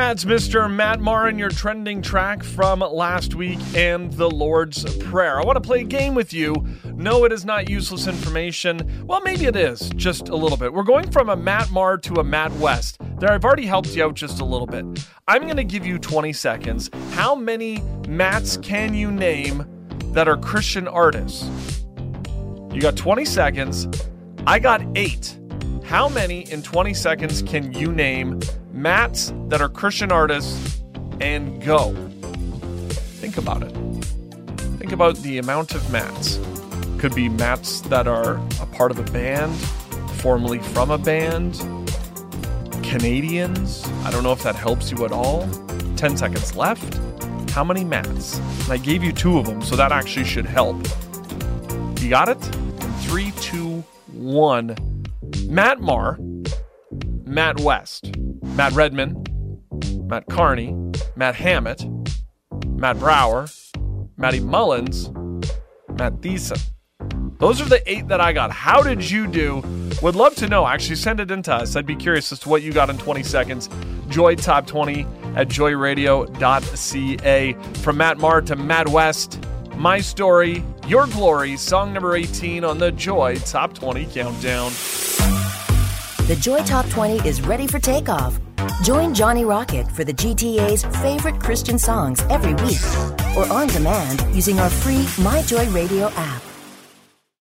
That's Mr. Matt Marin, your trending track from last week and the Lord's Prayer. I want to play a game with you. No, it is not useless information. Well, maybe it is, just a little bit. We're going from a Matt Maher to a Matt West. There, I've already helped you out just a little bit. I'm going to give you 20 seconds. How many Matts can you name that are Christian artists? You got 20 seconds. I got eight. How many in 20 seconds can you name Matts that are Christian artists and go? Think about it. Think about the amount of mats. Could be mats that are a part of a band, formerly from a band, Canadians. I don't know if that helps you at all. 10 seconds left. How many mats? And I gave you two of them, so that actually should help. You got it? Three, two, one. Matt Maher, Matt West, Matt Redman, Mat Kearney, Matt Hammitt, Matt Brouwer, Matty Mullins, Matt Thiessen. Those are the eight that I got. How did you do? Would love to know. Actually, send it in to us. I'd be curious as to what you got in 20 seconds. Joy Top 20 at joyradio.ca. From Matt Maher to Matt West, My Story, Your Glory, song number 18 on the Joy Top 20 Countdown. The Joy Top 20 is ready for takeoff. Join Johnny Rocket for the GTA's favorite Christian songs every week or on demand using our free MyJoy Radio app.